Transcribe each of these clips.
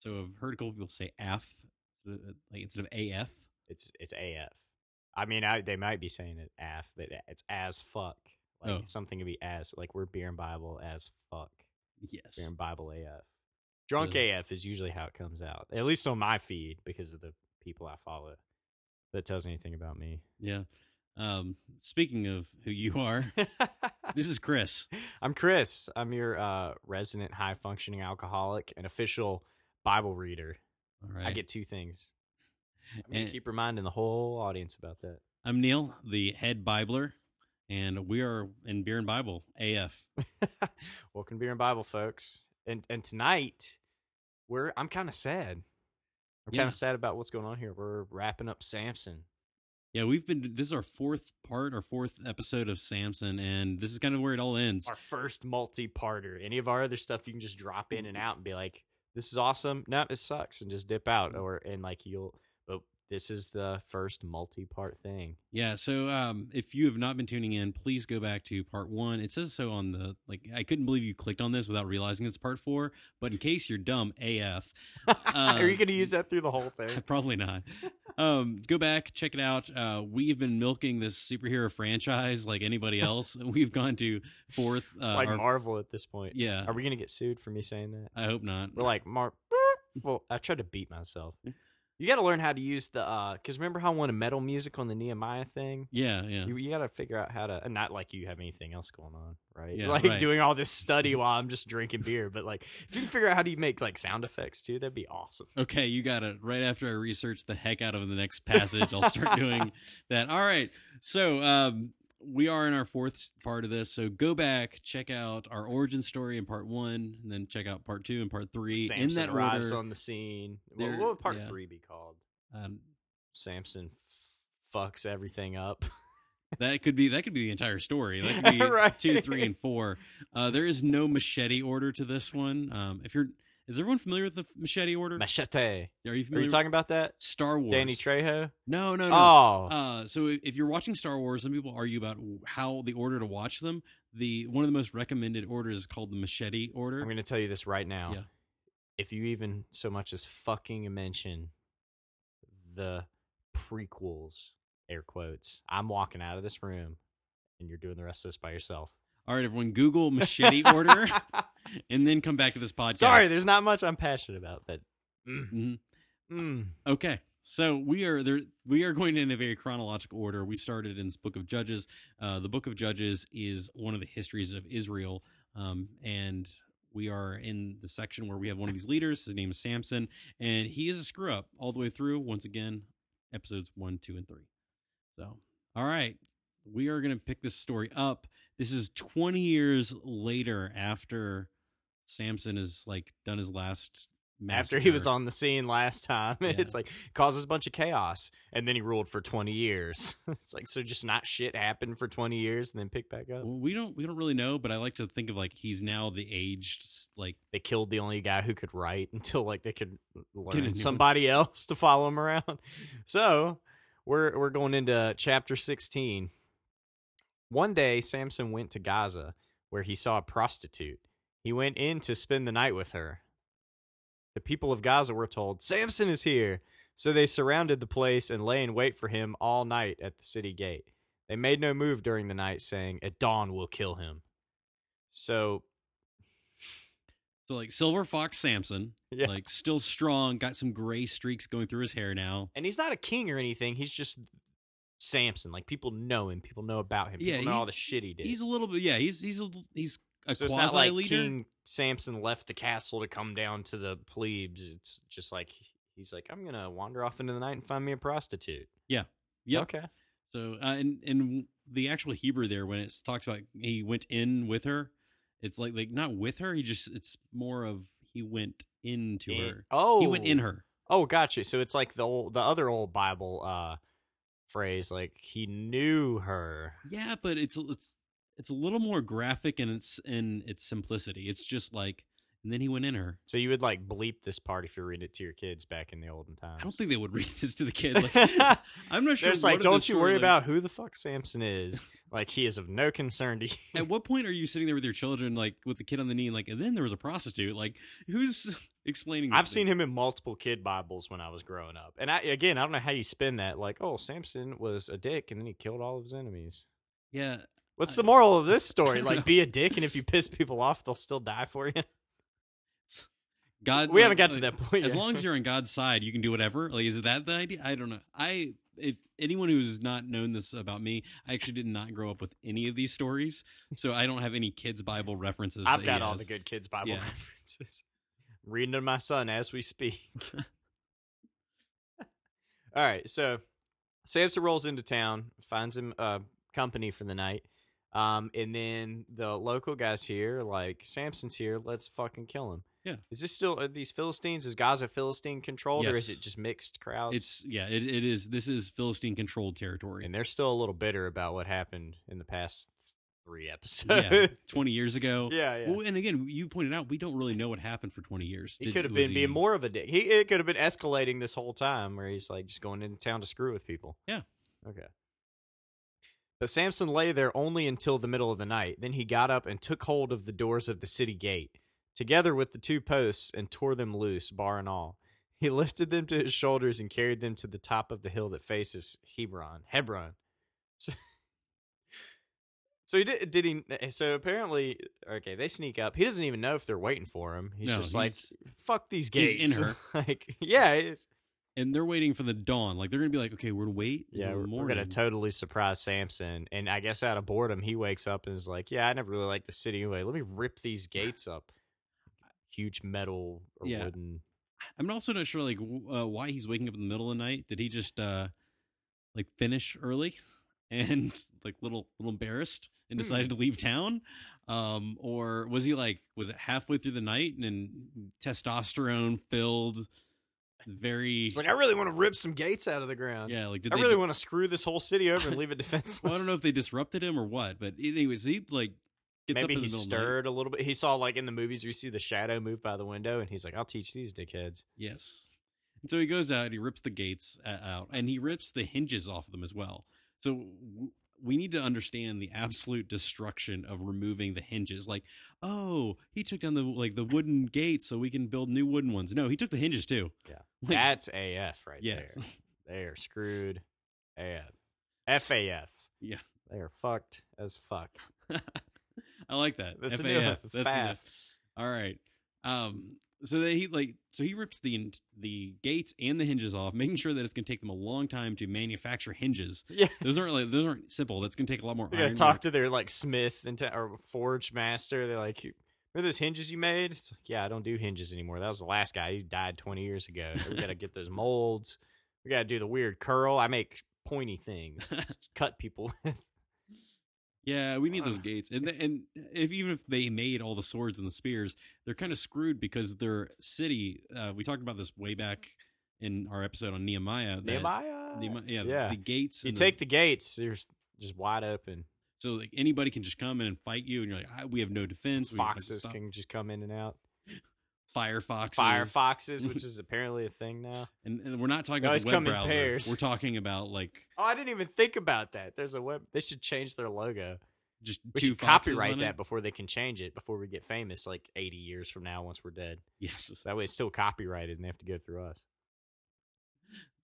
So I've heard a couple people say "af," uh, like instead of "af." It's it's AF. I mean, I, they might be saying it AF, but it's as fuck. Like Oh. something could be as like we're beer and Bible as fuck. Yes. Beer and Bible AF. Drunk Yeah. AF is usually how it comes out. At least on my feed because of the people I follow. That tells anything about me. Yeah. Um, speaking of who you are, this is Chris. I'm Chris. I'm your uh, resident high functioning alcoholic and official Bible reader. All right. I get two things. I'm keep reminding the whole audience about that. I'm Neil, the head Bibler, and we are in Beer and Bible AF. Welcome to Beer and Bible, folks. And and tonight, we're I'm kind of sad. I'm Yeah. kind of sad about what's going on here. We're wrapping up Samson. Yeah, we've been. This is our fourth part, our fourth episode of Samson, and this is kind of where it all ends. Our first multi-parter. Any of our other stuff, you can just drop in and mm-hmm. out and be like, "This is awesome." No, it sucks, and just dip out. Or and like you'll. But this is the first multi-part thing. Yeah, so um, if you have not been tuning in, please go back to part one. It says so on the like. I couldn't believe you clicked on this without realizing it's part four. But in case you're dumb AF, Are you Um, going to use that through the whole thing? probably not. Um, go back, check it out. Uh, we've been milking this superhero franchise like anybody else. We've gone to fourth. Uh, like our- Marvel at this point. yeah, Are we going to get sued for me saying that? I hope not. We're like Mark. Well, I tried to beat myself. You got to learn how to use the uh because remember how I wanted metal music on the Nehemiah thing. yeah, yeah. You, you got to figure out how to, and not like you have anything else going on, right? Yeah, like right. doing all this study while I'm just drinking beer. But like, if you can figure out how do you make like sound effects too, that'd be awesome. Okay, you got it. Right after I research the heck out of the next passage, I'll start doing that. All right. So, um, we are in our fourth part of this. So go back, check out our origin story in part one, and then check out part two and part three Samson in that arrives order. on the scene. What would part yeah. three be called? um, Samson f- fucks everything up. that could be that could be the entire story. That could be Right. two, three, and four. Uh, there is no machete order to this one. Um, if you're, is everyone familiar with the machete order? Machete. Are you Are familiar? you talking about that? Star Wars. Danny Trejo? No, no, no. Oh, Uh, so if if you're watching Star Wars, some people argue about how the order to watch them. The one of the most recommended orders is called the Machete Order. I'm going to tell you this right now. Yeah. If you even so much as fucking mention the prequels, air quotes, I'm walking out of this room and you're doing the rest of this by yourself. All right, everyone, Google Machete Order and then come back to this podcast. Sorry, there's not much I'm passionate about, but mm, Mhm. mm. Okay, so we are there. We are going in a very chronological order. We started in this Book of Judges. Uh, the Book of Judges is one of the histories of Israel, um, and we are in the section where we have one of these leaders. His name is Samson, and he is a screw up all the way through. Once again, episodes one, two, and three. So, all right, we are going to pick this story up. This is 20 years later after Samson has like done his last. after he was on the scene last time, Yeah. it's like causes a bunch of chaos, and then he ruled for 20 years. it's like so just not shit happened for 20 years and then pick back up. Well, we don't we don't really know, but I like to think of like he's now the aged like they killed the only guy who could write until like they could learn somebody else to follow him around. So we're we're going into chapter sixteen. One day Samson went to Gaza where he saw a prostitute. He went in to spend the night with her. The people of Gaza were told, Samson is here. So they surrounded the place and lay in wait for him all night at the city gate. They made no move during the night, saying, At dawn we'll kill him. So so like Silver Fox Samson, yeah. like still strong, got some gray streaks going through his hair now. and he's not a king or anything. He's just Samson. Like people know him. People know about him. Yeah, know all the shit he did. He's a little bit yeah, he's he's a, he's a so it's quasi not like leader. King Samson left the castle to come down to the plebes. It's just like he's like, I'm gonna wander off into the night and find me a prostitute. Yeah. Yep. Okay. So uh, and and the actual Hebrew there when it talks about he went in with her, it's like like not with her. He just it's more of he went into In- her. oh, He went in her. Oh, gotcha. So it's like the old, the other old Bible uh phrase, like he knew her. Yeah, but it's it's it's a little more graphic in its in its simplicity. It's just like and then he went in her. So you would like bleep this part if you read it to your kids back in the olden times. I don't think they would read this to the kid. Like, I'm not sure. What like, don't you worry like- about who the fuck Samson is. like he is of no concern to you. At what point are you sitting there with your children, like with the kid on the knee, and like, and then there was a prostitute? Like, who's explaining? I've seen him in multiple kid Bibles when I was growing up, and I again I don't know how you spin that. Like, oh, Samson was a dick, and then he killed all of his enemies. Yeah, What's I- the moral of this story? Like, know. be a dick, and if you piss people off, they'll still die for you. God. we like- haven't got to that point. As yet. long as you're on God's side, you can do whatever. Like, is that the idea? I don't know. I if anyone who's not known this about me, I actually did not grow up with any of these stories, so I don't have any kids' Bible references. I've got all the good kids Bible Yeah. references. Reading to my son as we speak. all right, so Samson rolls into town, finds him uh, company for the night, um, and then the local guys here, like Samson's here, let's fucking kill him. Yeah. Is this still are these Philistines? Is Gaza Philistine controlled, or is it just mixed crowds? It's yeah, it, it is. This is Philistine controlled territory. and they're still a little bitter about what happened in the past three episodes. yeah, twenty years ago. yeah, yeah. Well, and again, you pointed out we don't really know what happened for twenty years. He Did- could have been being more of a dick. He it could have been escalating this whole time, where he's like just going into town to screw with people. Yeah. Okay. But Samson lay there only until the middle of the night. Then he got up and took hold of the doors of the city gate, together with the two posts, and tore them loose, bar and all. He lifted them to his shoulders and carried them to the top of the hill that faces Hebron. Hebron. So, so he did. Did he? So apparently, okay, they sneak up. He doesn't even know if they're waiting for him. He's No, just like, he's- "Fuck these he's gates." in her. like, yeah, it's, and they're waiting for the dawn. Like they're gonna be like, okay, we're gonna wait. yeah. until We're, we're gonna totally surprise Samson, and I guess out of boredom, he wakes up and is like, "Yeah, I never really liked the city anyway. Let me rip these gates up." Huge metal or Yeah. wooden. I'm also not sure like uh, why he's waking up in the middle of the night. Did he just uh like finish early and like little little embarrassed and Hmm. decided to leave town? Um, or was he like was it halfway through the night and then testosterone filled, very He's like, "I really want to rip some gates out of the ground. yeah like did I they really want to screw this whole city over and leave it defenseless." well, I don't know if they disrupted him or what, but anyways, he like gets Maybe he of night. stirred a little bit. He saw like in the movies, you see the shadow move by the window, and he's like, "I'll teach these dickheads." Yes. And so he goes out, he rips the gates uh, out, and he rips the hinges off of them as well. So we need to understand the absolute destruction of removing the hinges. Like, oh, he took down the like the wooden gates so we can build new wooden ones. No, he took the hinges too. Yeah. Like, That's AF right yeah. there. They are screwed. AF. FAF. Yeah. They are fucked as fuck. I like that. That's a FAF. That's FAF. enough. All right. Um. So that he like so he rips the the gates and the hinges off, making sure that it's going to take them a long time to manufacture hinges. Yeah. Those aren't like those aren't simple. That's going to take a lot more. They gotta talk work. to their like smith and ta- or forge master. They're like, "Remember those hinges you made?" It's like, "Yeah, I don't do hinges anymore. That was the last guy. He died twenty years ago. We gotta get those molds. We gotta do the weird curl. I make pointy things, cut people with." Yeah, we need those Ah. gates, and and if even if they made all the swords and the spears, they're kind of screwed because their city. Uh, we talked about this way back in our episode on Nehemiah. that- Nehemiah. Nehemiah- yeah, yeah. the gates. You take the gates. They're just wide open. so like anybody can just come in and fight you, and you're like, "Ah, we have no defense. we have to Foxes stop." can just come in and out. Fire foxes, Fire foxes, which is apparently a thing now. and, and we're not talking about the web browser. pairs. We're talking about like Oh, I didn't even think about that. There's a web. They should change their logo. just We should copyright that before they can change it. Before we get famous, like 80 years from now, once we're dead. Yes, That way, it's still copyrighted, and they have to go through us.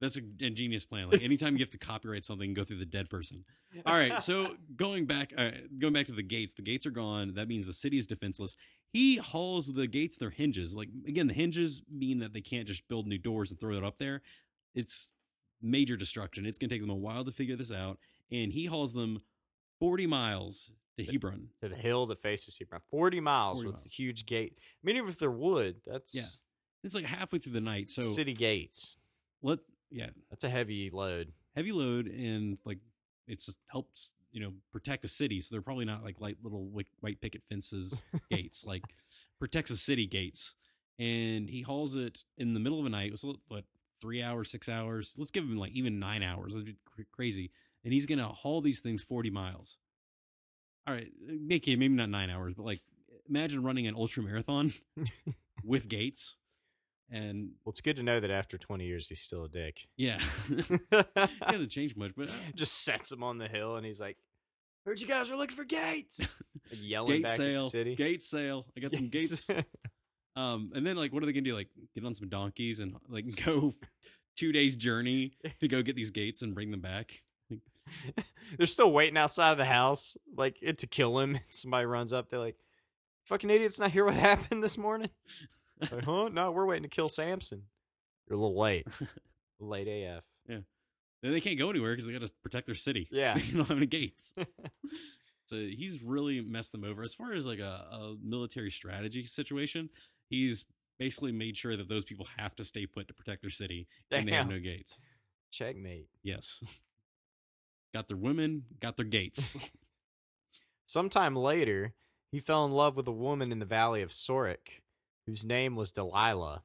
that's a ingenious plan. Like anytime you have to copyright something, go through the dead person. All right, so going back, uh, going back to the gates. The gates are gone. That means the city is defenseless. He hauls the gates their hinges. Like again, the hinges mean that they can't just build new doors and throw it up there. It's major destruction. It's going to take them a while to figure this out. And he hauls them forty miles to Hebron. to the hill that faces Hebron, 40 miles 40 with miles. a huge gate. I mean, even if they're wood, that's Yeah. It's like halfway through the night. So city gates. let yeah, That's a heavy load. heavy load and like it just helps you know protect a city so they're probably not like light little white, picket fences gates like protects a city gates and he hauls it in the middle of the night it was what three hours six hours let's give him like even nine hours that'd be cr- crazy and he's gonna haul these things 40 miles all right make it maybe not nine hours but like imagine running an ultra marathon with gates, and Well, it's good to know that after 20 years, he's still a dick. yeah, it hasn't changed much. But uh, Just sets him on the hill, and he's like, "Heard you guys are looking for gates." Like, yelling gate back at sale, the city. gate sale. I got some gates. Um, and then like, what are they gonna do? Like, get on some donkeys and like go two days journey to go get these gates and bring them back. They're still waiting outside of the house, like it to kill him. Somebody runs up. They're like, "Fucking idiots! Not hear what happened this morning?" Like, huh? No, we're waiting to kill Samson. You're a little late. late AF. Then they can't go anywhere because they got to protect their city. Yeah. they don't have any gates. so he's really messed them over as far as like a, a military strategy situation. He's basically made sure that those people have to stay put to protect their city, and they have no gates. Checkmate. Yes, got their women, got their gates. Sometime later, he fell in love with a woman in the valley of Sorek, whose name was Delilah.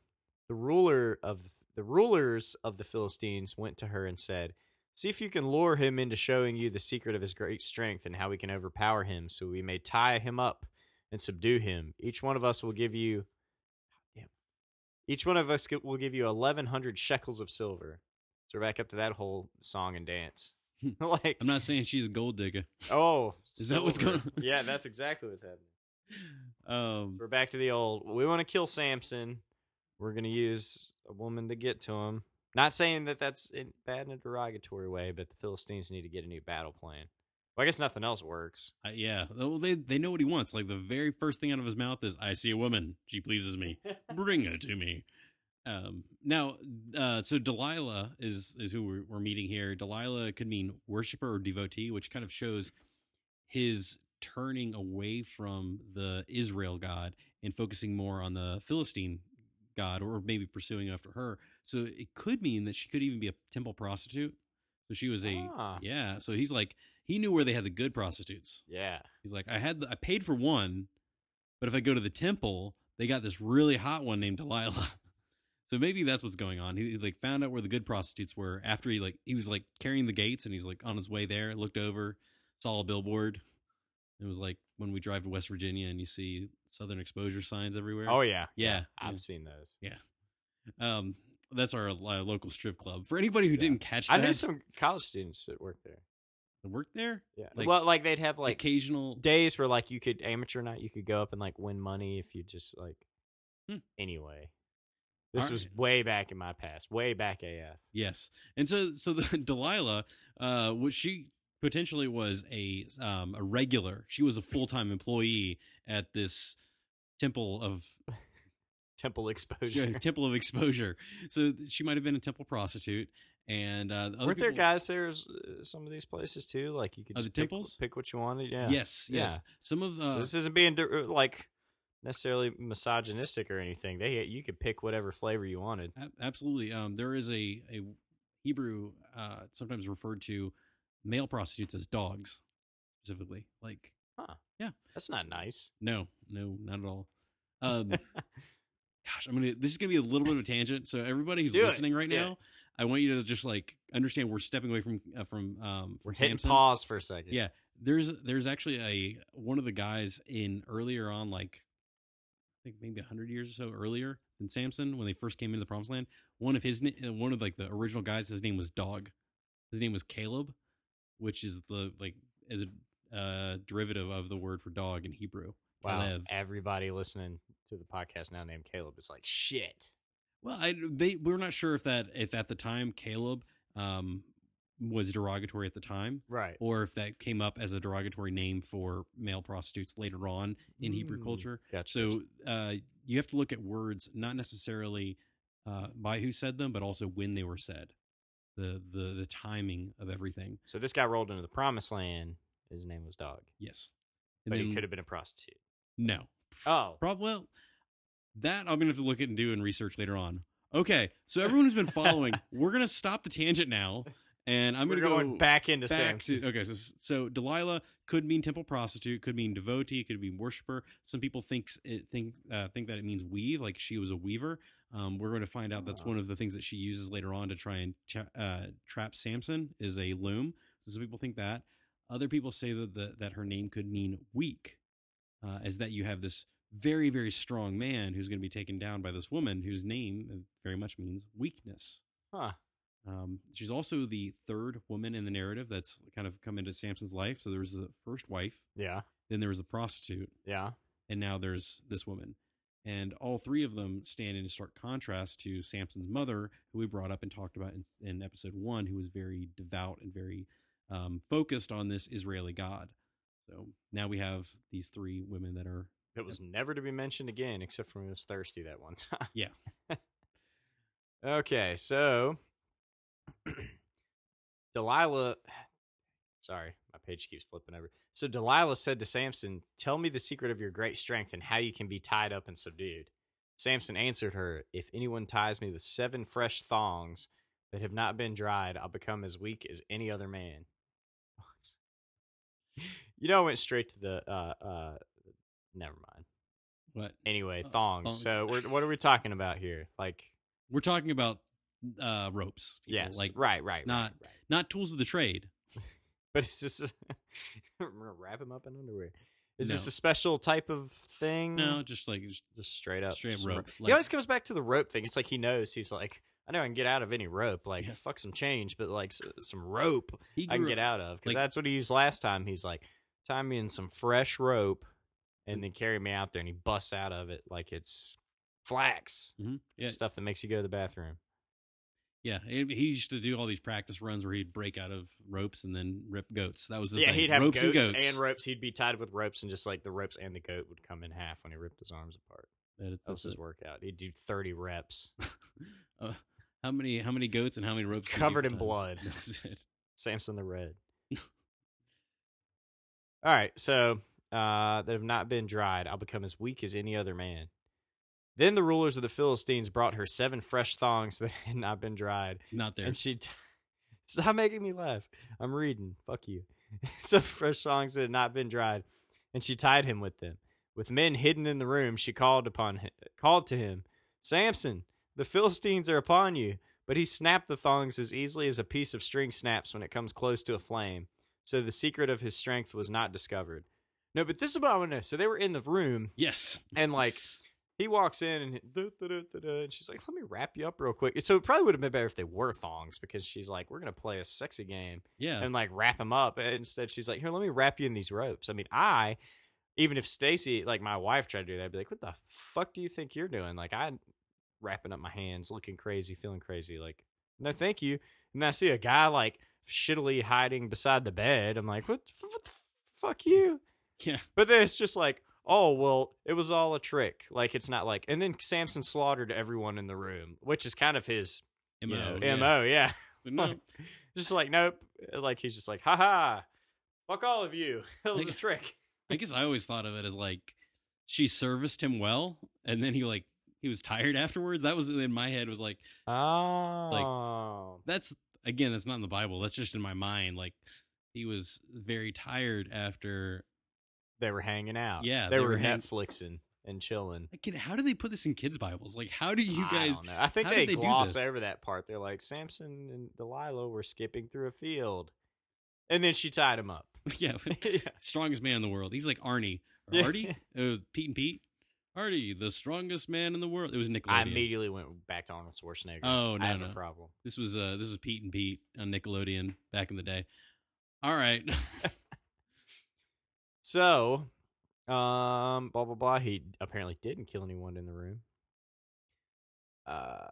The ruler of the rulers of the Philistines went to her and said, "See if you can lure him into showing you the secret of his great strength and how we can overpower him, so we may tie him up and subdue him. Each one of us will give you, damn, each one of us will give you eleven hundred shekels of silver." So we're back up to that whole song and dance. like, I'm not saying she's a gold digger. oh, Is that what's going on? Yeah, that's exactly what's happening. Um, We're back to the old. We want to kill Samson. We're gonna use a woman to get to him. Not saying that that's in, bad in a derogatory way, but the Philistines need to get a new battle plan. Well, I guess nothing else works. I- yeah, well, they they know what he wants. Like the very first thing out of his mouth is, "I see a woman. She pleases me. Bring her to me." Um, now, uh, so Delilah is is who we're, we're meeting here. Delilah could mean worshiper or devotee, which kind of shows his turning away from the Israel god and focusing more on the Philistine god, or maybe pursuing after her. So it could mean that she could even be a temple prostitute. So she was a Ah. yeah. So he's like he knew where they had the good prostitutes. Yeah. He's like I had the, I paid for one, but if I go to the temple, they got this really hot one named Delilah. So maybe that's what's going on. He, he, like found out where the good prostitutes were after he like he was like carrying the gates and he's like on his way there, looked over, saw a billboard. It was like when we drive to West Virginia and you see Southern exposure signs everywhere. Oh yeah. Yeah, I've yeah. seen those. Yeah, um, that's our uh, local strip club. For anybody who Yeah. didn't catch I that, knew some college students that worked there. that worked there. Yeah. Like- well, like they'd have like occasional. days where like you could amateur night, you could go up and like win money if you just like. Hmm. Anyway, this was way back in my past, way back AF. Yes, and so so the Delilah, uh, was she potentially was a um a regular. She was a full time employee at this temple of Temple exposure. temple of exposure. So she might have been a temple prostitute, and uh, other Weren't there guys there? uh, Some of these places too. Like you could the pick, temples? pick what you wanted. Yeah. Yes, yes. Yeah. Some of uh, so this isn't being like necessarily misogynistic or anything. They you could pick whatever flavor you wanted. Absolutely. Um, there is a, a Hebrew, uh, sometimes referred to male prostitutes as dogs, specifically. Like, huh? Yeah, That's not nice. no, no, not at all. Um, gosh, I'm gonna. This is gonna be a little bit of a tangent. So everybody who's Do it. listening right Do it. now, I want you to just like understand we're stepping away from uh, from um We're from hitting Samson. pause for a second. Yeah, there's there's actually a one of the guys in earlier on, like I think maybe hundred years or so earlier than Samson when they first came into the Promised Land. One of his uh, one of like the original guys, his name was Dog. His name was Caleb, which is the like as a uh, derivative of the word for dog in Hebrew. Wow. Caleb. Everybody listening to the podcast now named Caleb is like shit. Well, I they we're not sure if that if at the time Caleb um was derogatory at the time Right. or if that came up as a derogatory name for male prostitutes later on in Hebrew Mm, culture. Gotcha. So uh, you have to look at words not necessarily uh, by who said them, but also when they were said, the the the timing of everything. so this guy rolled into the promised land. His name was Dog, Yes, but he could have been a prostitute. no. Oh, Prob- well, that I'm gonna have to look at and do and research later on. Okay, so everyone who's been following, we're gonna stop the tangent now, and I'm we're gonna going go back into back to okay. So so Delilah could mean temple prostitute, could mean devotee, could mean worshiper. Some people thinks it think uh, think that it means weave, like she was a weaver. Um, we're going to find out that's Ah. one of the things that she uses later on to try and cha- uh, trap Samson is a loom. So some people think that. Other people say that the, that her name could mean weak, uh, is that you have this very very strong man who's going to be taken down by this woman whose name very much means weakness. Huh. Um, she's also the third woman in the narrative that's kind of come into Samson's life. So there was the first wife, Yeah. then there was the prostitute, Yeah. and now there's this woman. And all three of them stand in stark contrast to Samson's mother, who we brought up and talked about in, in episode one, who was very devout and very um, focused on this Israeli god. So now we have these three women that are It was never to be mentioned again, except for when he was thirsty that one time. Yeah. okay, so Delilah. Sorry, my page keeps flipping over. So Delilah said to Samson, Tell me the secret of your great strength and how you can be tied up and subdued. Samson answered her, If anyone ties me with seven fresh thongs that have not been dried, I'll become as weak as any other man. you know, I went straight to the. Uh, uh, never mind. what Anyway, Uh, thongs. thongs. So, we're, what are we talking about here? Like, we're talking about uh, ropes. people. yes, like right, right, not- right, right. not tools of the trade. But it's just we're gonna wrap him up in underwear. Is this a special type of thing? No, just like just just straight up, Straight up rope, he always comes back to the rope thing. It's like he knows he's like, I know I can get out of any rope. Like Yeah. fuck some change, but like some rope he I can get out of because like- that's what he used last time. He's like, tie me in some fresh rope, and then carry me out there, and he busts out of it like it's flax Mhm. Yeah, stuff that makes you go to the bathroom. Yeah. He used to do all these practice runs where he'd break out of ropes and then rip goats. That was the yeah, thing. he'd have ropes goats, and goats. ropes. He'd be tied with ropes, and just like the ropes and the goat would come in half when he ripped his arms apart. That was his workout. He'd do thirty reps. Uh, how many how many goats and how many ropes? covered in blood. That it. Samson the Red. All right, so uh, that have not been dried, I'll become as weak as any other man. Then the rulers of the Philistines brought her seven fresh thongs that had not been dried, Not there. and she t- stop making me laugh. I'm reading. Fuck you. Some fresh thongs that had not been dried, and she tied him with them. With men hidden in the room, she called upon him, called to him, Samson, the Philistines are upon you. But he snapped the thongs as easily as a piece of string snaps when it comes close to a flame. So the secret of his strength was not discovered. No, but this is what I want to know. So they were in the room, yes. and like he walks in and da, da, da, da, da, and she's like, "Let me wrap you up real quick." So it probably would have been better if they were thongs because she's like, "We're gonna play a sexy game Yeah. and like wrap him up." And instead, she's like, "Here, let me wrap you in these ropes." I mean, I even if Stacy, like my wife, tried to do that, I'd be like, "What the fuck do you think you're doing?" Like I wrapping up my hands, looking crazy, feeling crazy. Like, no, thank you. And I see a guy like shittily hiding beside the bed. I'm like, what? The, what the fuck you? yeah. But then it's just like, oh well, it was all a trick. Like it's not like. And then Samson slaughtered everyone in the room, which is kind of his Mo. you know, yeah. mo. Yeah, just like nope. Like he's just like, ha ha, fuck all of you. That was a trick. I guess I always thought of it as like she serviced him well, and then he like he was tired afterwards. That was in my head was like Oh, that's again it's not in the Bible. That's just in my mind. Like he was very tired after. They were hanging out. Yeah, they, they were, were hang- Netflixing and chilling. Like, how do they put this in kids' Bibles? Like, how do you I guys? don't know. I think they, they gloss over that part. They're like Samson and Delilah were skipping through a field, and then she tied him up. yeah, yeah. strongest man in the world. He's like Arnie or Yeah. Artie, uh, Pete and Pete. Artie, the strongest man in the world. It was Nickelodeon. I immediately went back to Arnold Schwarzenegger. Oh, no, I have no. a problem. This was uh this was Pete and Pete on Nickelodeon back in the day. All right. So, um, blah blah blah. He apparently didn't kill anyone in the room. Uh,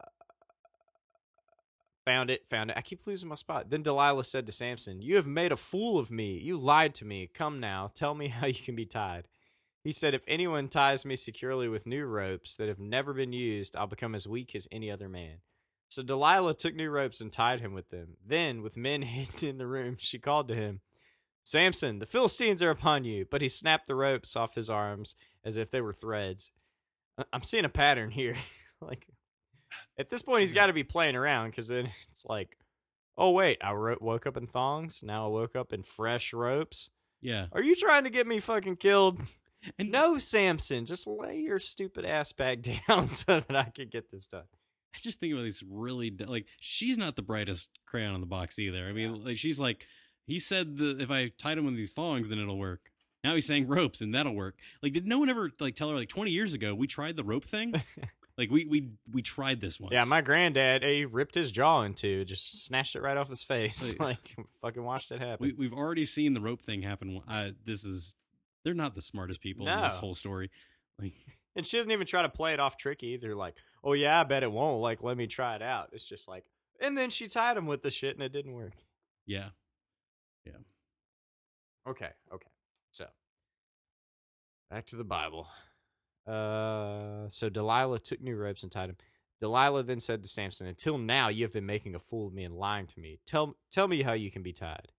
found it, found it. I keep losing my spot. Then Delilah said to Samson, "You have made a fool of me. You lied to me. Come now, tell me how you can be tied." He said, "If anyone ties me securely with new ropes that have never been used, I'll become as weak as any other man." So Delilah took new ropes and tied him with them. Then, with men hidden in the room, she called to him. Samson, the Philistines are upon you. But he snapped the ropes off his arms as if they were threads. I'm seeing a pattern here. like, at this point, he's hmm. got to be playing around because then it's like, oh, wait, I ro- woke up in thongs. Now I woke up in fresh ropes. yeah. Are you trying to get me fucking killed? And No, Samson, just lay your stupid ass back down so that I can get this done. I just think about these really like she's not the brightest crayon in the box either. I mean, like she's like he said the if I tied him with these thongs then it'll work. Now he's saying ropes, and that'll work. Like, did no one ever like tell her like 20 years ago we tried the rope thing? like we we we tried this once. Yeah, my granddad, he ripped his jaw in two, just snatched it right off his face. Like- like, fucking watched it happen. we we've already seen the rope thing happen. I, this is they're not the smartest people in this whole story. Like, and she doesn't even try to play it off tricky either. Like, oh yeah, I bet it won't. Like, let me try it out. It's just like, and then she tied him with the shit, and it didn't work. yeah, Okay, okay. So back to the Bible. Uh, so Delilah took new ropes and tied him. Delilah then said to Samson, "Until now, you have been making a fool of me and lying to me. Tell tell me how you can be tied."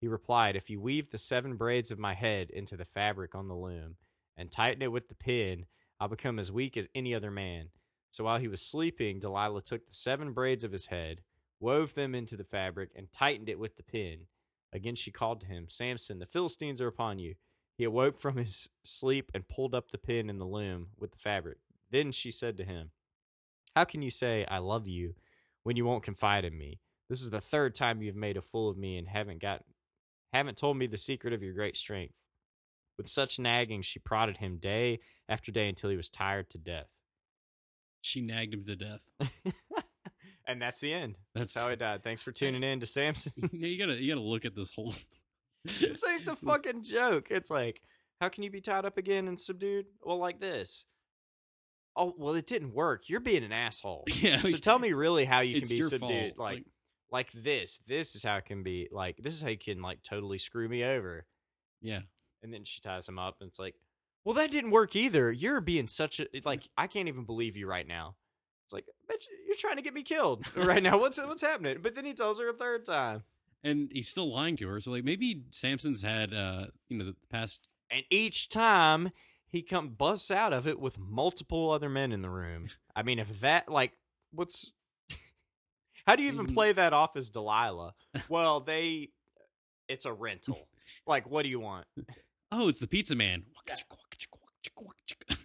He replied, "If you weave the seven braids of my head into the fabric on the loom and tighten it with the pin, I'll become as weak as any other man." So while he was sleeping, Delilah took the seven braids of his head, wove them into the fabric, and tightened it with the pin. Again she called to him, Samson, the Philistines are upon you. He awoke from his sleep and pulled up the pin in the loom with the fabric. Then she said to him, How can you say, I love you, when you won't confide in me? This is the third time you've made a fool of me and haven't got haven't told me the secret of your great strength. With such nagging she prodded him day after day until he was tired to death. she nagged him to death. and that's the end. That's That's how he died. Thanks for tuning in to Samson. you, gotta you gotta look at this whole. It's, it's a fucking joke. It's like, how can you be tied up again and subdued? Well, like this. Oh, well, it didn't work. You're being an asshole. yeah. So tell me really how you can be subdued. Like, like this. This is how it can be. Like, this is how you can like totally screw me over. yeah. And then she ties him up, and it's like, well, that didn't work either. You're being such a like. I can't even believe you right now. Bitch, you're trying to get me killed right now. What's what's happening? But then he tells her a third time. and he's still lying to her. So like maybe Samson's had uh you know the past and each time he come busts out of it with multiple other men in the room. I mean, if that like, what's how do you even play that off as Delilah? Well, they, it's a rental. like, what do you want? oh it's the pizza man.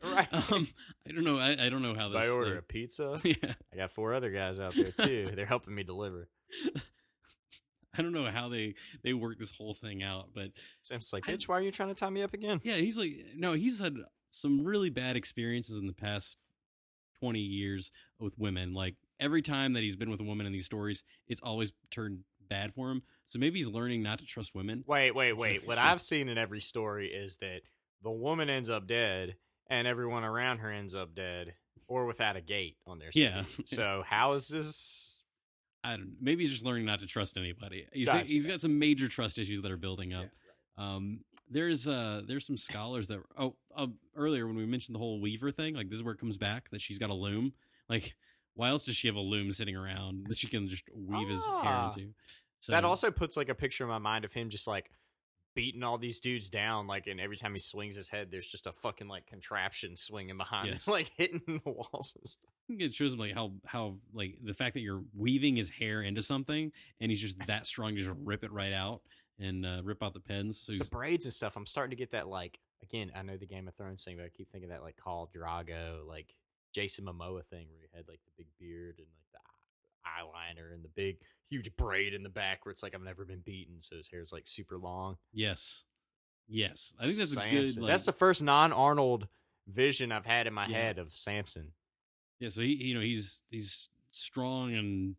Right. Um, I don't know. I, I don't know how this. I order a pizza. yeah. I got four other guys out there too. They're helping me deliver. I don't know how they they work this whole thing out, but Sam's like, I- bitch, why are you trying to tie me up again? yeah, he's like no, he's had some really bad experiences in the past 20 years with women. Like every time that he's been with a woman in these stories, it's always turned bad for him. So maybe he's learning not to trust women. Wait, wait, So- wait. What so- I've seen in every story is that the woman ends up dead and everyone around her ends up dead or without a gate on their Yeah. So how is this? I don't maybe he's just learning not to trust anybody. He's Gotcha. he's got some major trust issues that are building up. Um, there's uh there's some scholars that oh uh, earlier when we mentioned the whole Weaver thing, like this is where it comes back that she's got a loom. Like, why else does she have a loom sitting around that she can just weave his hair Ah. into? So That also puts like a picture in my mind of him just like beating all these dudes down. Like, and every time he swings his head, there's just a fucking like contraption swinging behind Yes. him, like hitting the walls and stuff. It shows him like how how like the fact that you're weaving his hair into something and he's just that strong to just rip it right out and uh, rip out the pins. So The braids and stuff. I'm starting to get that like again. I know the Game of Thrones thing, but I keep thinking that like Khal Drogo, like Jason Momoa thing, where he had like the big beard and like the eyeliner and the big huge braid in the back, where it's like I've never been beaten, so his hair's like super long. yes, yes. I think that's a Samson. good. Like, that's the first non-Arnold vision I've had in my Yeah. head of Samson. Yeah, so he you know he's he's strong and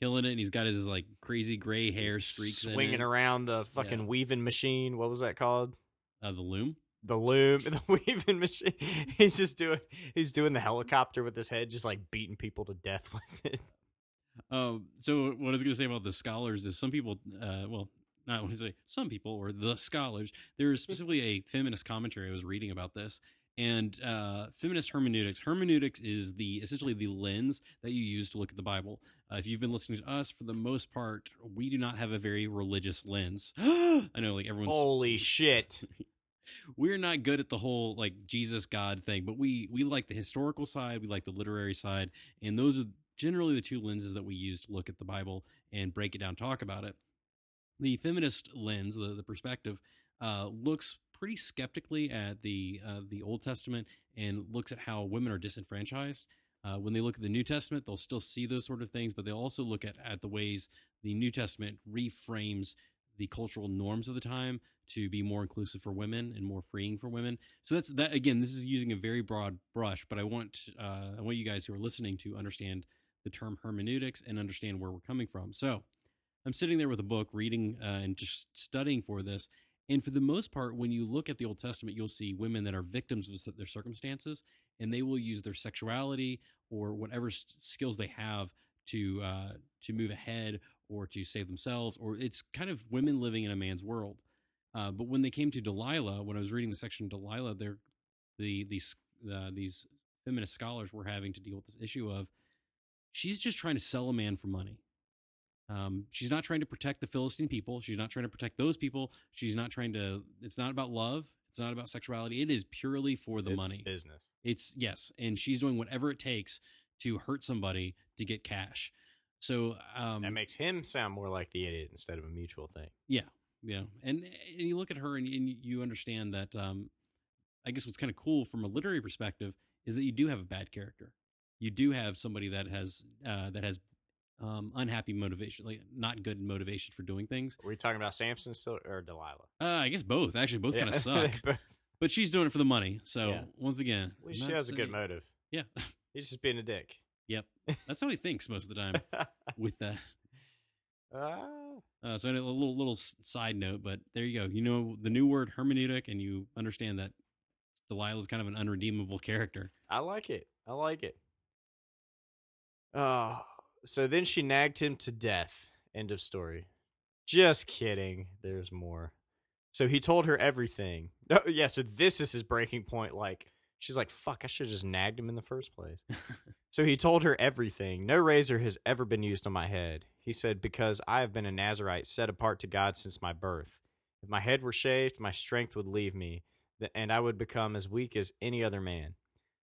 killing it, and he's got his like crazy gray hair streaks in swinging around the fucking Yeah. weaving machine. What was that called? Uh, the loom. The loom, the weaving machine. He's just doing. He's doing the helicopter with his head, just like beating people to death with it. Um, so what I was going to say about the scholars is some people, uh, well, not when I say some people or the scholars. There is specifically a feminist commentary I was reading about this, and uh, feminist hermeneutics. Hermeneutics is the essentially the lens that you use to look at the Bible. Uh, if you've been listening to us, for the most part, we do not have a very religious lens. I know, like everyone's Holy shit! we're not good at the whole like Jesus God thing, but we we like the historical side, we like the literary side, and those are generally the two lenses that we use to look at the Bible and break it down, talk about it. The feminist lens, the the perspective, uh, looks pretty skeptically at the uh, the Old Testament and looks at how women are disenfranchised. Uh, when they look at the New Testament, they'll still see those sort of things, but they'll also look at, at the ways the New Testament reframes the cultural norms of the time to be more inclusive for women and more freeing for women. So that's that. Again, this is using a very broad brush, but I want uh, I want you guys who are listening to understand the term hermeneutics and understand where we're coming from. So I'm sitting there with a book, reading uh, and just studying for this. And for the most part, when you look at the Old Testament, you'll see women that are victims of their circumstances, and they will use their sexuality or whatever skills they have to uh, to move ahead or to save themselves. Or it's kind of women living in a man's world. Uh, but when they came to Delilah, when I was reading the section Delilah, there the these uh, these feminist scholars were having to deal with this issue of she's just trying to sell a man for money. Um, she's not trying to protect the Philistine people. She's not trying to protect those people. She's not trying to. It's not about love. It's not about sexuality. It is purely for the It's money. business. It's yes, and she's doing whatever it takes to hurt somebody to get cash. So um, that makes him sound more like the idiot instead of a mutual thing. yeah, yeah, and, and you look at her and, and you understand that. Um, I guess what's kind of cool from a literary perspective is that you do have a bad character. You do have somebody that has uh, that has um, unhappy motivation, like not good motivation for doing things. Are we talking about Samson still or Delilah? Uh, I guess both. Actually, both kind of suck. But she's doing it for the money. So Yeah. once again, At she has a good motive. Yeah, He's just being a dick. yep. That's how he thinks most of the time with that. Ah. Uh, so a little little side note, but there you go. You know the new word hermeneutic, and you understand that Delilah is kind of an unredeemable character. I like it. I like it. Oh, so then she nagged him to death. End of story. Just kidding. There's more. So he told her everything. No, yeah. So this is his breaking point. Like she's like, "Fuck! I should have just nagged him in the first place." so he told her everything. No razor has ever been used on my head. He said, "Because I have been a Nazarite, set apart to God since my birth. If my head were shaved, my strength would leave me, and I would become as weak as any other man."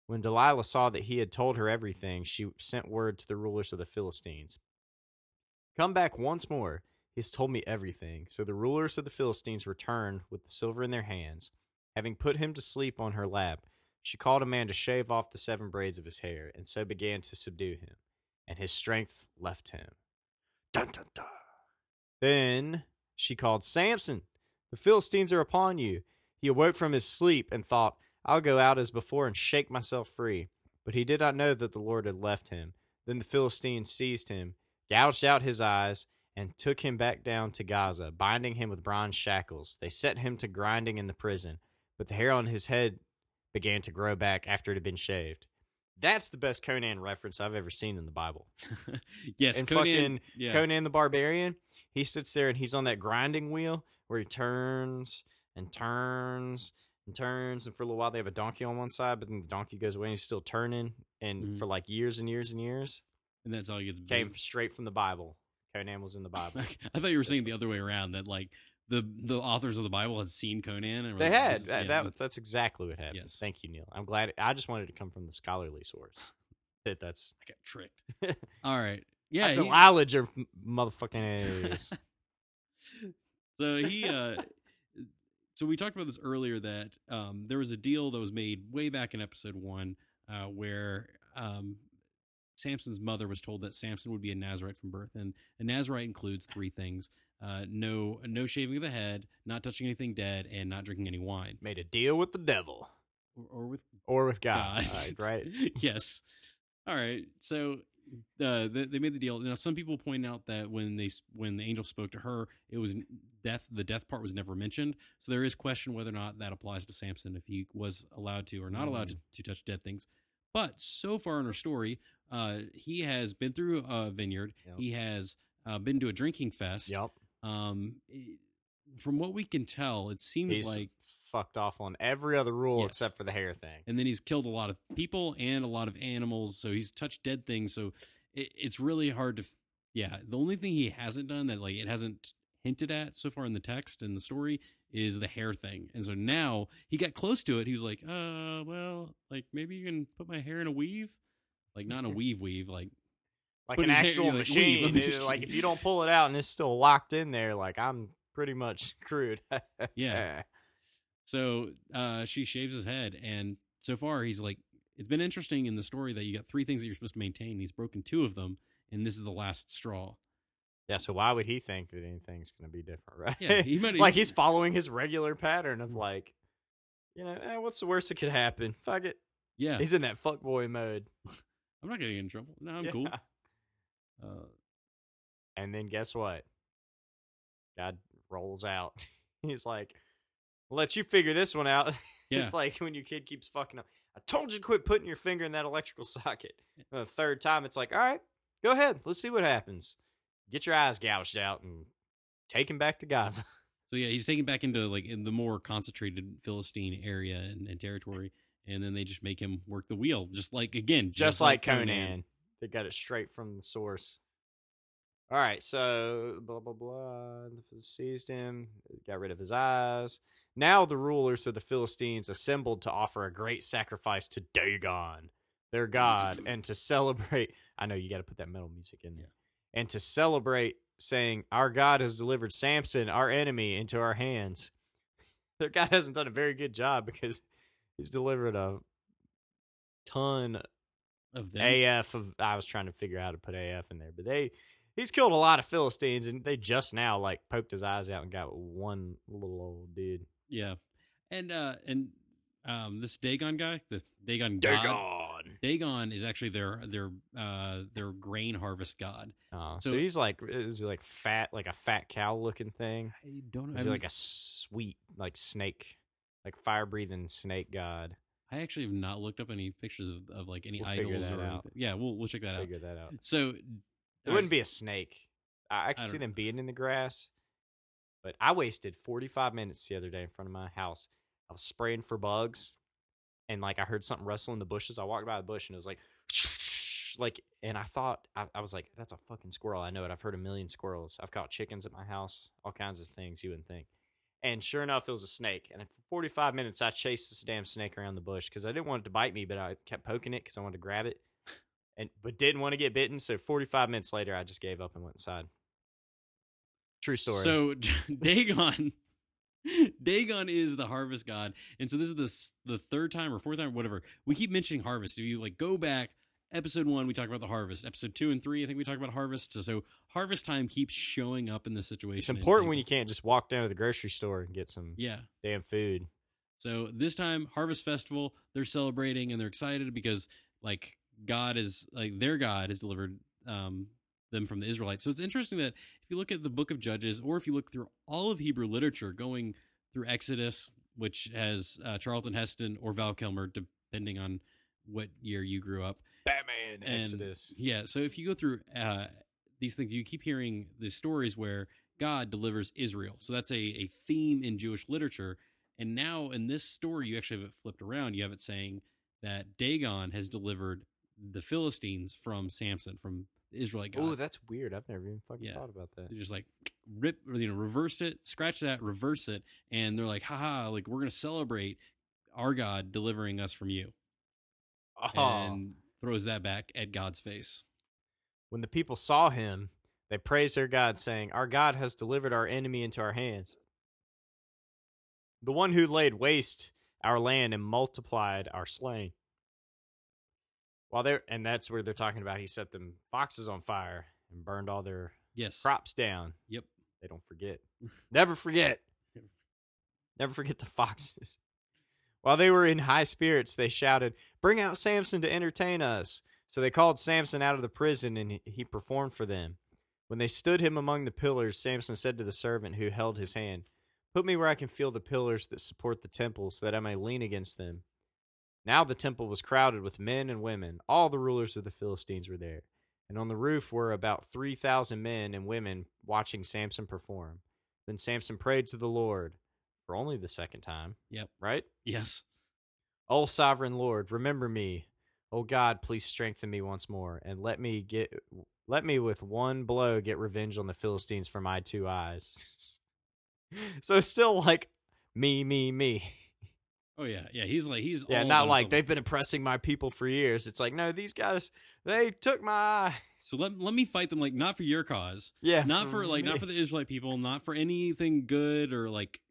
When Delilah saw that he had told her everything, she sent word to the rulers of the Philistines. Come back once more. He has told me everything. So the rulers of the Philistines returned with the silver in their hands. Having put him to sleep on her lap, she called a man to shave off the seven braids of his hair, and so began to subdue him. And his strength left him. Dun, dun, dun. Then she called Samson. The Philistines are upon you. He awoke from his sleep and thought, I'll go out as before and shake myself free. But he did not know that the Lord had left him. Then the Philistines seized him, gouged out his eyes, and took him back down to Gaza, binding him with bronze shackles. They set him to grinding in the prison, but the hair on his head began to grow back after it had been shaved. That's the best Conan reference I've ever seen in the Bible. yes, and Conan. fucking yeah. Conan the Barbarian, he sits there and he's on that grinding wheel where he turns and turns and turns, and for a little while they have a donkey on one side, but then the donkey goes away and he's still turning, and Mhm. for like years and years and years, and that's all you get. came straight from the Bible. Conan was in the Bible. I thought you were saying the other way around. That like the the authors of the Bible had seen Conan and They like, had is- that, yeah, that- that's, exactly what happened. Yes. Thank you, Neil. I'm glad. I just wanted to come from the scholarly source. That that's I got tricked. All right. Yeah. yeah. he- Delilah your motherfucking ass. so he uh so we talked about this earlier that um there was a deal that was made way back in episode one uh where um Samson's mother was told that Samson would be a Nazarite from birth, and a Nazarite includes three things: uh, no, no shaving of the head, not touching anything dead, and not drinking any wine, Made a deal with the devil or, or with or with God, God. Right, right? yes. All right. So uh, they, they made the deal. Now, some people point out that when they when the angel spoke to her, it was death. The death part was never mentioned. So there is question whether or not that applies to Samson if he was allowed to or not allowed to, to touch dead things. But so far in her story, uh, he has been through a vineyard. Yep. He has uh, been to a drinking fest. Yep. Um, it- from what we can tell, it seems He's like fucked off on every other rule Yes. except for the hair thing. and then he's killed a lot of people and a lot of animals so he's touched dead things so it, it's really hard to yeah the only thing he hasn't done that like it hasn't hinted at so far in the text and the story is the hair thing and so now he got close to it he was like uh well like maybe you can put my hair in a weave like not in a weave weave like Like an his hair- actual like, machine. like if you don't pull it out and it's still locked in there, like I'm pretty much screwed. Yeah. So uh, she shaves his head, and so far he's like, it's been interesting in the story that you got three things that you're supposed to maintain. He's broken two of them, and this is the last straw. Yeah, so why would he think that anything's going to be different, right? Yeah, he might- like he's following his regular pattern of like, you know, eh, what's the worst that could happen? Fuck it. Yeah, He's in that fuckboy mode. I'm not gonna in trouble. No, I'm Yeah. cool. Uh, And then guess what? God rolls out. He's like, "I'll let you figure this one out. Yeah. it's like when your kid keeps fucking up. I told you to quit putting your finger in that electrical socket. And the third time, it's like, all right, go ahead. Let's see what happens. Get your eyes gouged out and take him back to Gaza. So yeah, he's taken back into like in the more concentrated Philistine area and, and territory, and then they just make him work the wheel, just like again, just, like Conan. They got it straight from the source. All right, so blah blah blah. Seized him, got rid of his eyes. Now the rulers of the Philistines assembled to offer a great sacrifice to Dagon, their god, and to celebrate. I know you got to put that metal music in there. And to celebrate, saying, "Our God has delivered Samson, our enemy, into our hands." Their God hasn't done a very good job because he's delivered a ton of them. AF of I was trying to figure out how to put AF in there, but they he's killed a lot of Philistines and they just now like poked his eyes out and got one little old dude. Yeah, and uh and um this Dagon guy, the Dagon god, Dagon is actually their their uh their grain harvest god. Oh, so, So- he's like is he like fat like a fat cow looking thing? I don't know. Is know. he like a sweet like snake like fire breathing snake god? I actually have not looked up any pictures of, of like any We'll idols or out. anything. Yeah, we'll we'll check that out. Figure that out. So It wouldn't be a snake. I, I can I see don't them being in the grass, but I wasted 45 minutes the other day in front of my house. I was spraying for bugs, and like I heard something rustle in the bushes. I walked by the bush and it was like, like, and I thought I, I was like, that's a fucking squirrel. I know it. I've heard a million squirrels. I've caught chickens at my house, all kinds of things you wouldn't think. And sure enough, it was a snake. And for 45 minutes, I chased this damn snake around the bush because I didn't want it to bite me, but I kept poking it because I wanted to grab it and but didn't want to get bitten. So 45 minutes later, I just gave up and went inside. True story. So Dagon, Dagon is the harvest god, and so this is the the third time or fourth time, whatever. We keep mentioning harvest. If you like go back, episode one, we talk about the harvest. Episode two and three, I think we talk about harvest. So, so harvest time keeps showing up in this situation. it's important when you can't just walk down to the grocery store and get some yeah. damn food. So this time, Harvest Festival, they're celebrating and they're excited because like God is like their God has delivered um, them from the Israelites. So it's interesting that if you look at the Book of Judges, or if you look through all of Hebrew literature, going through Exodus, which has uh, Charlton Heston or Val Kilmer, depending on what year you grew up. Batman, And- Exodus. Yeah. So if you go through uh, these things, you keep hearing these stories where God delivers Israel. So that's a, a theme in Jewish literature. And now in this story, you actually have it flipped around. You have it saying that Dagon has delivered the Philistines from Samson, from the Israelite God. Oh, that's weird. I've never even fucking Yeah. thought about that. They're just like rip, or, you know, reverse it, scratch that, reverse it, and they're like, haha, like we're gonna celebrate our God delivering us from you, Oh. and throws that back at God's face. When the people saw him, they praised their God, saying, Our God has delivered our enemy into our hands. The one who laid waste our land and multiplied our slain. While they're and that's where they're talking about he set them foxes on fire and burned all their Yes. crops down. Yep. They don't forget. Never forget. Never forget the foxes. While they were in high spirits, they shouted, Bring out Samson to entertain us. So they called Samson out of the prison, and he performed for them. When they stood him among the pillars, Samson said to the servant who held his hand, Put me where I can feel the pillars that support the temple, so that I may lean against them. Now the temple was crowded with men and women. All the rulers of the Philistines were there. And on the roof were about 3,000 men and women watching Samson perform. Then Samson prayed to the Lord for only the second time, Yep. right? Yes. O sovereign Lord, remember me. O God, please strengthen me once more and let me get let me with one blow get revenge on the Philistines for my two eyes. so still like me, me, me. Oh yeah, yeah. He's like he's Yeah, all not like they've been oppressing my people for years. It's like, no, these guys they took my eye. So let let me fight them like not for your cause, Yeah. not for like not for the Israelite people, not for anything good or like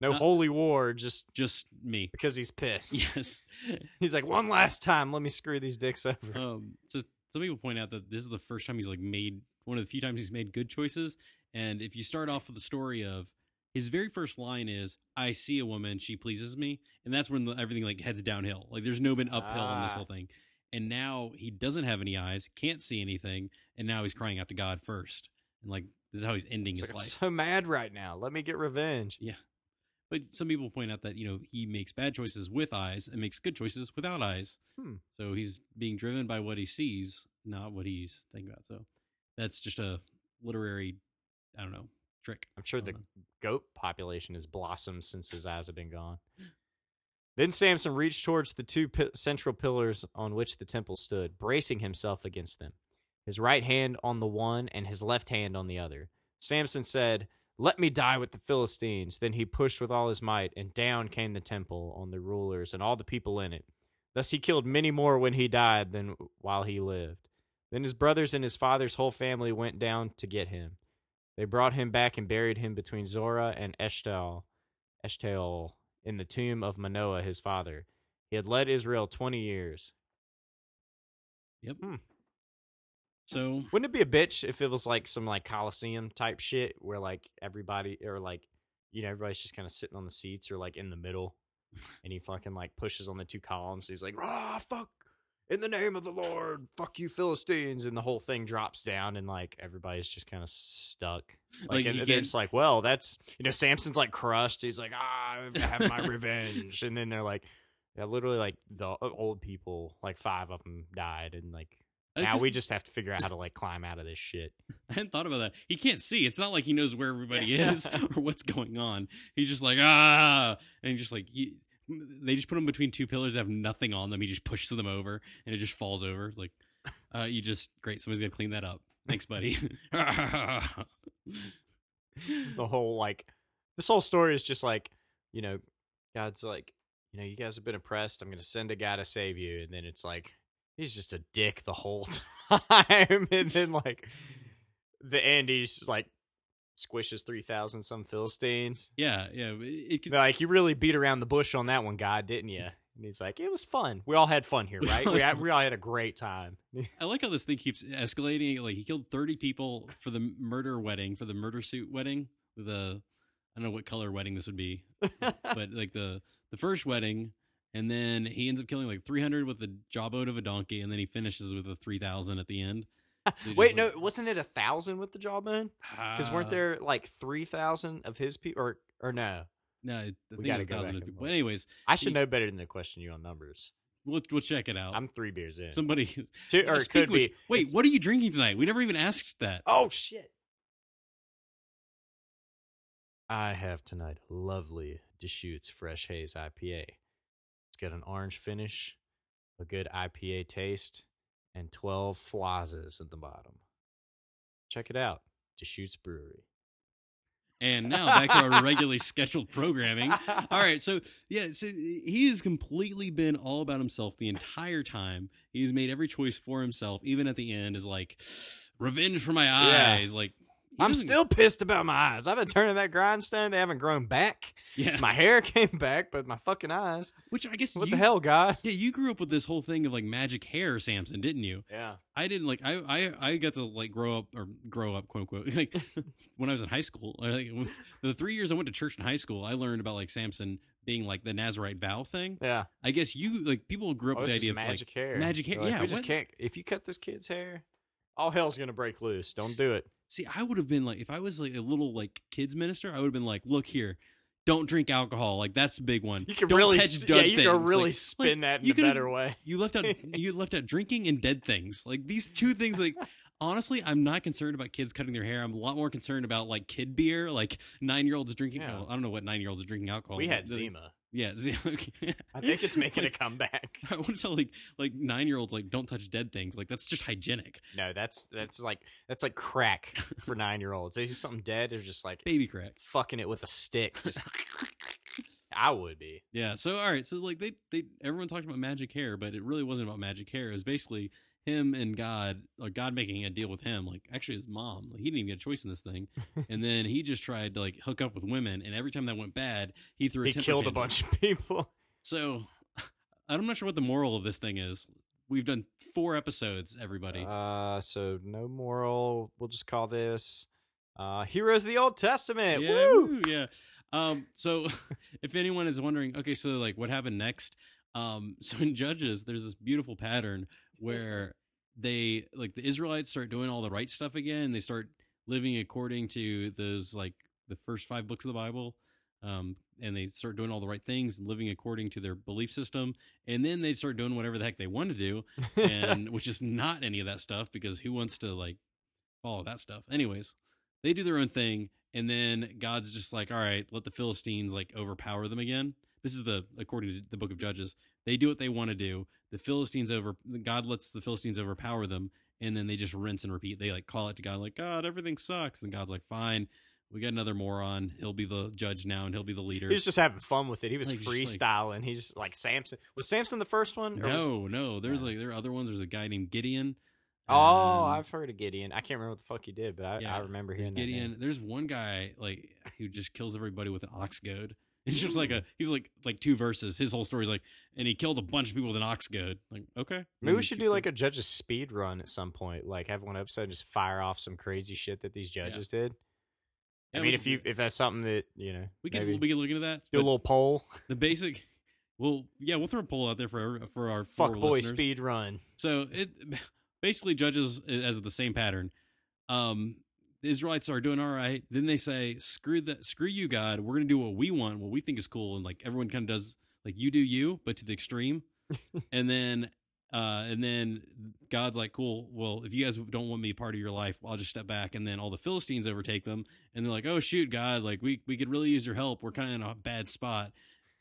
no not- holy war, just just me. because he's pissed. Yes. He's like, one last time, let me screw these dicks over. Um. So some people point out that this is the first time he's like made one of the few times he's made good choices. And if you start off with the story of his very first line is "I see a woman, she pleases me," and that's when the, everything like heads downhill. Like there's no been uphill in this Ah. whole thing. And now he doesn't have any eyes, can't see anything, and now he's crying out to God first. And like this is how he's ending It's his like, I'm life. so mad right now. Let me get revenge. Yeah but some people point out that you know he makes bad choices with eyes and makes good choices without eyes. Hmm. So he's being driven by what he sees, not what he's thinking about. So that's just a literary, I don't know, trick. I'm sure the going goat population has blossomed since his eyes have been gone. Mm. Then Samson reached towards the two pi- central pillars on which the temple stood, bracing himself against them, his right hand on the one and his left hand on the other. Samson said, Let me die with the Philistines. Then he pushed with all his might, and down came the temple on the rulers and all the people in it. Thus he killed many more when he died than while he lived. Then his brothers and his father's whole family went down to get him. They brought him back and buried him between Zorah and Eshtaol, Eshtaol in the tomb of Manoah his father. He had led Israel twenty years. Yep. Hmm. So Wouldn't it be a bitch if it was like some like Coliseum type shit where like everybody or like you know everybody's just kind of sitting on the seats or like in the middle, and he fucking like pushes on the two columns. He's like, "Ah, fuck." In the name of the Lord, fuck you Philistines, and the whole thing drops down, and like everybody's just kind of stuck. Like, Like, and, and it's like, well, that's you know, Samson's like crushed. He's like, ah, I have my revenge, and then they're like, yeah, literally like the old people, like five of them died, and like now just- we just have to figure out how to like climb out of this shit. I hadn't thought about that. He can't see. It's not like he knows where everybody is or what's going on. He's just like ah, and just like you, they just put him between two pillars that have nothing on them. He just pushes them over, and it just falls over. It's like, uh, you just great. Somebody's gonna clean that up. Thanks, buddy. the whole like this whole story is just like you know god's like you know you guys have been oppressed i'm gonna send a guy to save you and then it's like he's just a dick the whole time and then like the end he's like squishes 3000 some philistines yeah, yeah. It, like you really beat around the bush on that one god didn't you and he's like it was fun we all had fun here right we, had we all had a great time I like how this thing keeps escalating. Like he killed thirty people for the murder wedding, for the murder suit wedding. The I don't know what color wedding this would be, but like the the first wedding, and then he ends up killing like three hundred with the jawbone of a donkey, and then he finishes with a three thousand at the end. Wait no wasn't it a thousand with the jawbone because weren't uh, there like 3000 of his people or or no No, I We it gotta go a thousand. people. But anyways, I should He- know better than to question you on numbers. we'll we'll check it out. I'm three beers in. Somebody, Two, or Speak could which- be. Wait, it's- what are you drinking tonight? We never even asked that. Oh shit! I have tonight a lovely Deschutes Fresh Haze IPA. It's got an orange finish, a good IPA taste, and 12 flazes at the bottom. Check it out, Deschutes Brewery. And now back to our regularly scheduled programming. All right, so yeah, so eh, he has completely been all about himself the entire time. He's made every choice for himself, even at the end is like revenge for my Yeah. eyes. Like he I'm still pissed about my eyes. I've been turning that grindstone. They haven't grown back. yeah. My hair came back, but my fucking eyes. Which I guess What you, the hell, God? Yeah, you grew up with this whole thing of like magic hair, Samson, didn't you? Yeah. I didn't like. I I I got to like grow up or grow up, quote unquote. Like when I was in high school, like the three years I went to church in high school, I learned about like Samson being like the Nazarite vow thing. Yeah. I guess you like people grew up Oh, with the idea of magic like hair. magic hair. Like, yeah, we just what- can't. If you cut this kid's hair, all hell's gonna break loose. Don't do it. See, I would have been like, if I was like a little like kids minister, I would have been like, look here, don't drink alcohol. Like that's a big one. You can Don't really, touch yeah, you can really Like- spin like, that in you a better way. You left out you left out drinking and dead things. Like these two things. Like honestly, I'm not concerned about kids cutting their hair. I'm a lot more concerned about like kid beer, like nine year olds drinking. Yeah. well, I don't know what nine year olds are drinking alcohol. we had Zima. Yeah, okay. I think it's making a comeback. I want to tell like like nine year olds like don't touch dead things. Like that's just hygienic. No, that's that's like that's like crack for nine year olds. They see something dead, they're just like Baby crack. fucking it with a stick. Just I would be. Yeah. So all right. So like they they everyone talked about magic hair, but it really wasn't about magic hair. It was basically him and God, like God making a deal with him. Like actually his mom. Like, he didn't even get a choice in this thing. and then he just tried to like hook up with women, and every time that went bad, he threw. A He killed a bunch of people. So I'm not sure what the moral of this thing is. we've done four episodes. Everybody, Uh, so no moral. We'll just call this uh, Heroes of the Old Testament. yeah, Woo! woo, yeah. Um, so if anyone is wondering, okay, so like what happened next? Um, so in Judges, there's this beautiful pattern where they like the Israelites start doing all the right stuff again. They start living according to those like the first five books of the Bible. Um, and they start doing all the right things and living according to their belief system. And then they start doing whatever the heck they want to do, and which is not any of that stuff because who wants to like follow that stuff? Anyways, they do their own thing, and then God's just like, all right, let the Philistines like overpower them again. This is the according to the book of Judges. They do what they want to do. The Philistines over God lets the Philistines overpower them, and then they just rinse and repeat. They like call it to God, like God, everything sucks, and God's like, fine. We got another moron. He'll be the judge now, and he'll be the leader. He was just having fun with it. He was Like, just like- freestyling. He's like Samson. Was Samson the first one? or was- no, no. There's No. like there are other ones. There's a guy named Gideon. Oh, Um, I've heard of Gideon. I can't remember what the fuck he did, but I, Yeah, I remember There's hearing that Gideon. name. There's one guy like who just kills everybody with an ox goad. It's just like a he's like like two verses. His whole story's like, and he killed a bunch of people with an ox goad. Like okay, Maybe we should do like a judges speed run at some point. Like have one episode and just fire off some crazy shit that these judges did. I mean, if you if that's something that you know, we can we can look into that. do a little poll. the basic. Well, yeah, we'll throw a poll out there for our- for our Fuck boy listeners. speed run. So it basically judges as the same pattern. Um, the Israelites are doing all right. Then they say, "Screw that, screw you, God. We're gonna do what we want, what we think is cool." And like everyone kind of does, like you do you, but to the extreme. and then, uh, and then God's like, "Cool. Well, if you guys don't want me part of your life, I'll just step back." And then all the Philistines overtake them, and they're like, "Oh shoot, God! Like we we could really use your help. We're kind of in a bad spot."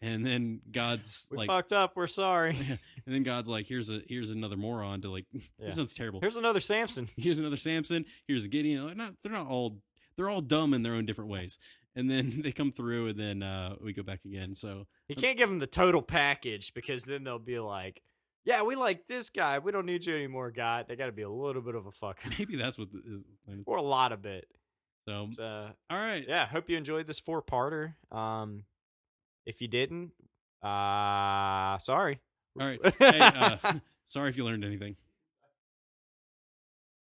And then God's We like, fucked up. We're sorry. and then God's like, "Here's a here's another moron to like." Yeah. This sounds terrible. Here's another Samson. Here's another Samson. Here's a Gideon. Like, Not they're not all they're all dumb in their own different ways. And then they come through, and then uh, we go back again. So You can't give them the total package because then they'll be like, "Yeah, we like this guy. We don't need you anymore, God." They got to be a little bit of a fucker, maybe that's what the, or a lot of it. So So, all right, yeah, hope you enjoyed this four parter. Um, if you didn't, uh, sorry. all right. Hey, uh, sorry if you learned anything.